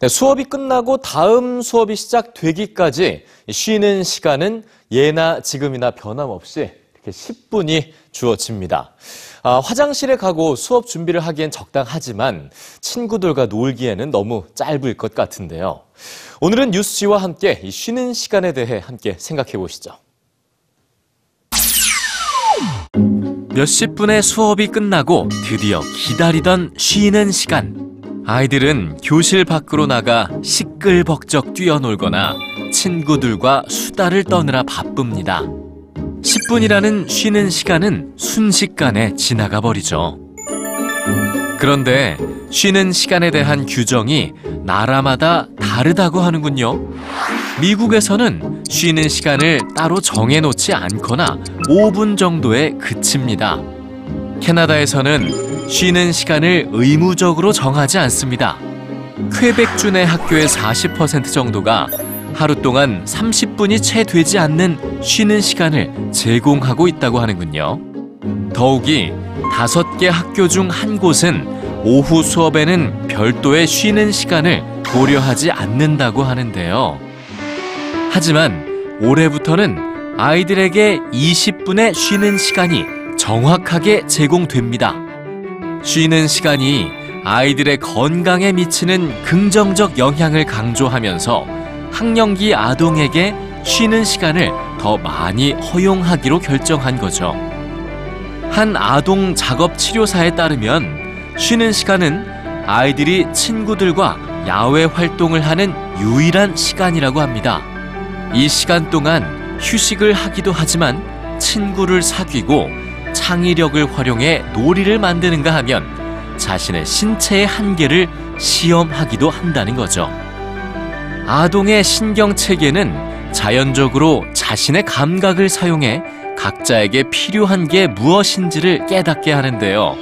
네, 수업이 끝나고 다음 수업이 시작되기까지 쉬는 시간은 예나 지금이나 변함없이 이렇게 10분이 주어집니다. 아, 화장실에 가고 수업 준비를 하기엔 적당하지만 친구들과 놀기에는 너무 짧을 것 같은데요. 오늘은 뉴스지와 함께 이 쉬는 시간에 대해 함께 생각해 보시죠. 몇십 분의 수업이 끝나고 드디어 기다리던 쉬는 시간. 아이들은 교실 밖으로 나가 시끌벅적 뛰어놀거나 친구들과 수다를 떠느라 바쁩니다. 10분이라는 쉬는 시간은 순식간에 지나가 버리죠. 그런데 쉬는 시간에 대한 규정이 나라마다 다르다고 하는군요. 미국에서는 쉬는 시간을 따로 정해놓지 않거나 5분 정도에 그칩니다. 캐나다에서는 쉬는 시간을 의무적으로 정하지 않습니다. 퀘벡주의 학교의 40% 정도가 하루 동안 30분이 채 되지 않는 쉬는 시간을 제공하고 있다고 하는군요. 더욱이 다섯 개 학교 중 한 곳은 오후 수업에는 별도의 쉬는 시간을 고려하지 않는다고 하는데요. 하지만 올해부터는 아이들에게 20분의 쉬는 시간이 정확하게 제공됩니다. 쉬는 시간이 아이들의 건강에 미치는 긍정적 영향을 강조하면서 학령기 아동에게 쉬는 시간을 더 많이 허용하기로 결정한 거죠. 한 아동 작업 치료사에 따르면 쉬는 시간은 아이들이 친구들과 야외 활동을 하는 유일한 시간이라고 합니다. 이 시간 동안 휴식을 하기도 하지만 친구를 사귀고 창의력을 활용해 놀이를 만드는가 하면 자신의 신체의 한계를 시험하기도 한다는 거죠. 아동의 신경 체계는 자연적으로 자신의 감각을 사용해 각자에게 필요한 게 무엇인지를 깨닫게 하는데요.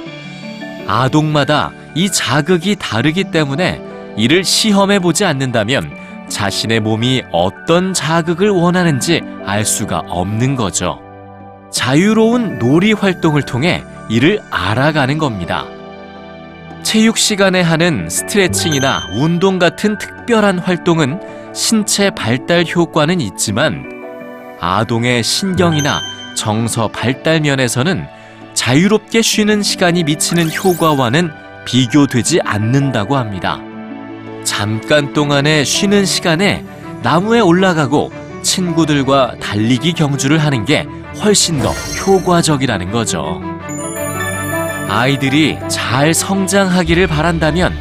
아동마다 이 자극이 다르기 때문에 이를 시험해 보지 않는다면 자신의 몸이 어떤 자극을 원하는지 알 수가 없는 거죠. 자유로운 놀이 활동을 통해 이를 알아가는 겁니다. 체육 시간에 하는 스트레칭이나 운동 같은 특별한 활동은 신체 발달 효과는 있지만 아동의 신경이나 정서 발달 면에서는 자유롭게 쉬는 시간이 미치는 효과와는 비교되지 않는다고 합니다. 잠깐 동안의 쉬는 시간에 나무에 올라가고 친구들과 달리기 경주를 하는 게 훨씬 더 효과적이라는 거죠. 아이들이 잘 성장하기를 바란다면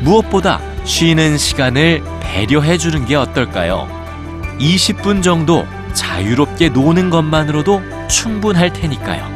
무엇보다 쉬는 시간을 배려해 주는 게 어떨까요? 20분 정도 자유롭게 노는 것만으로도 충분할 테니까요.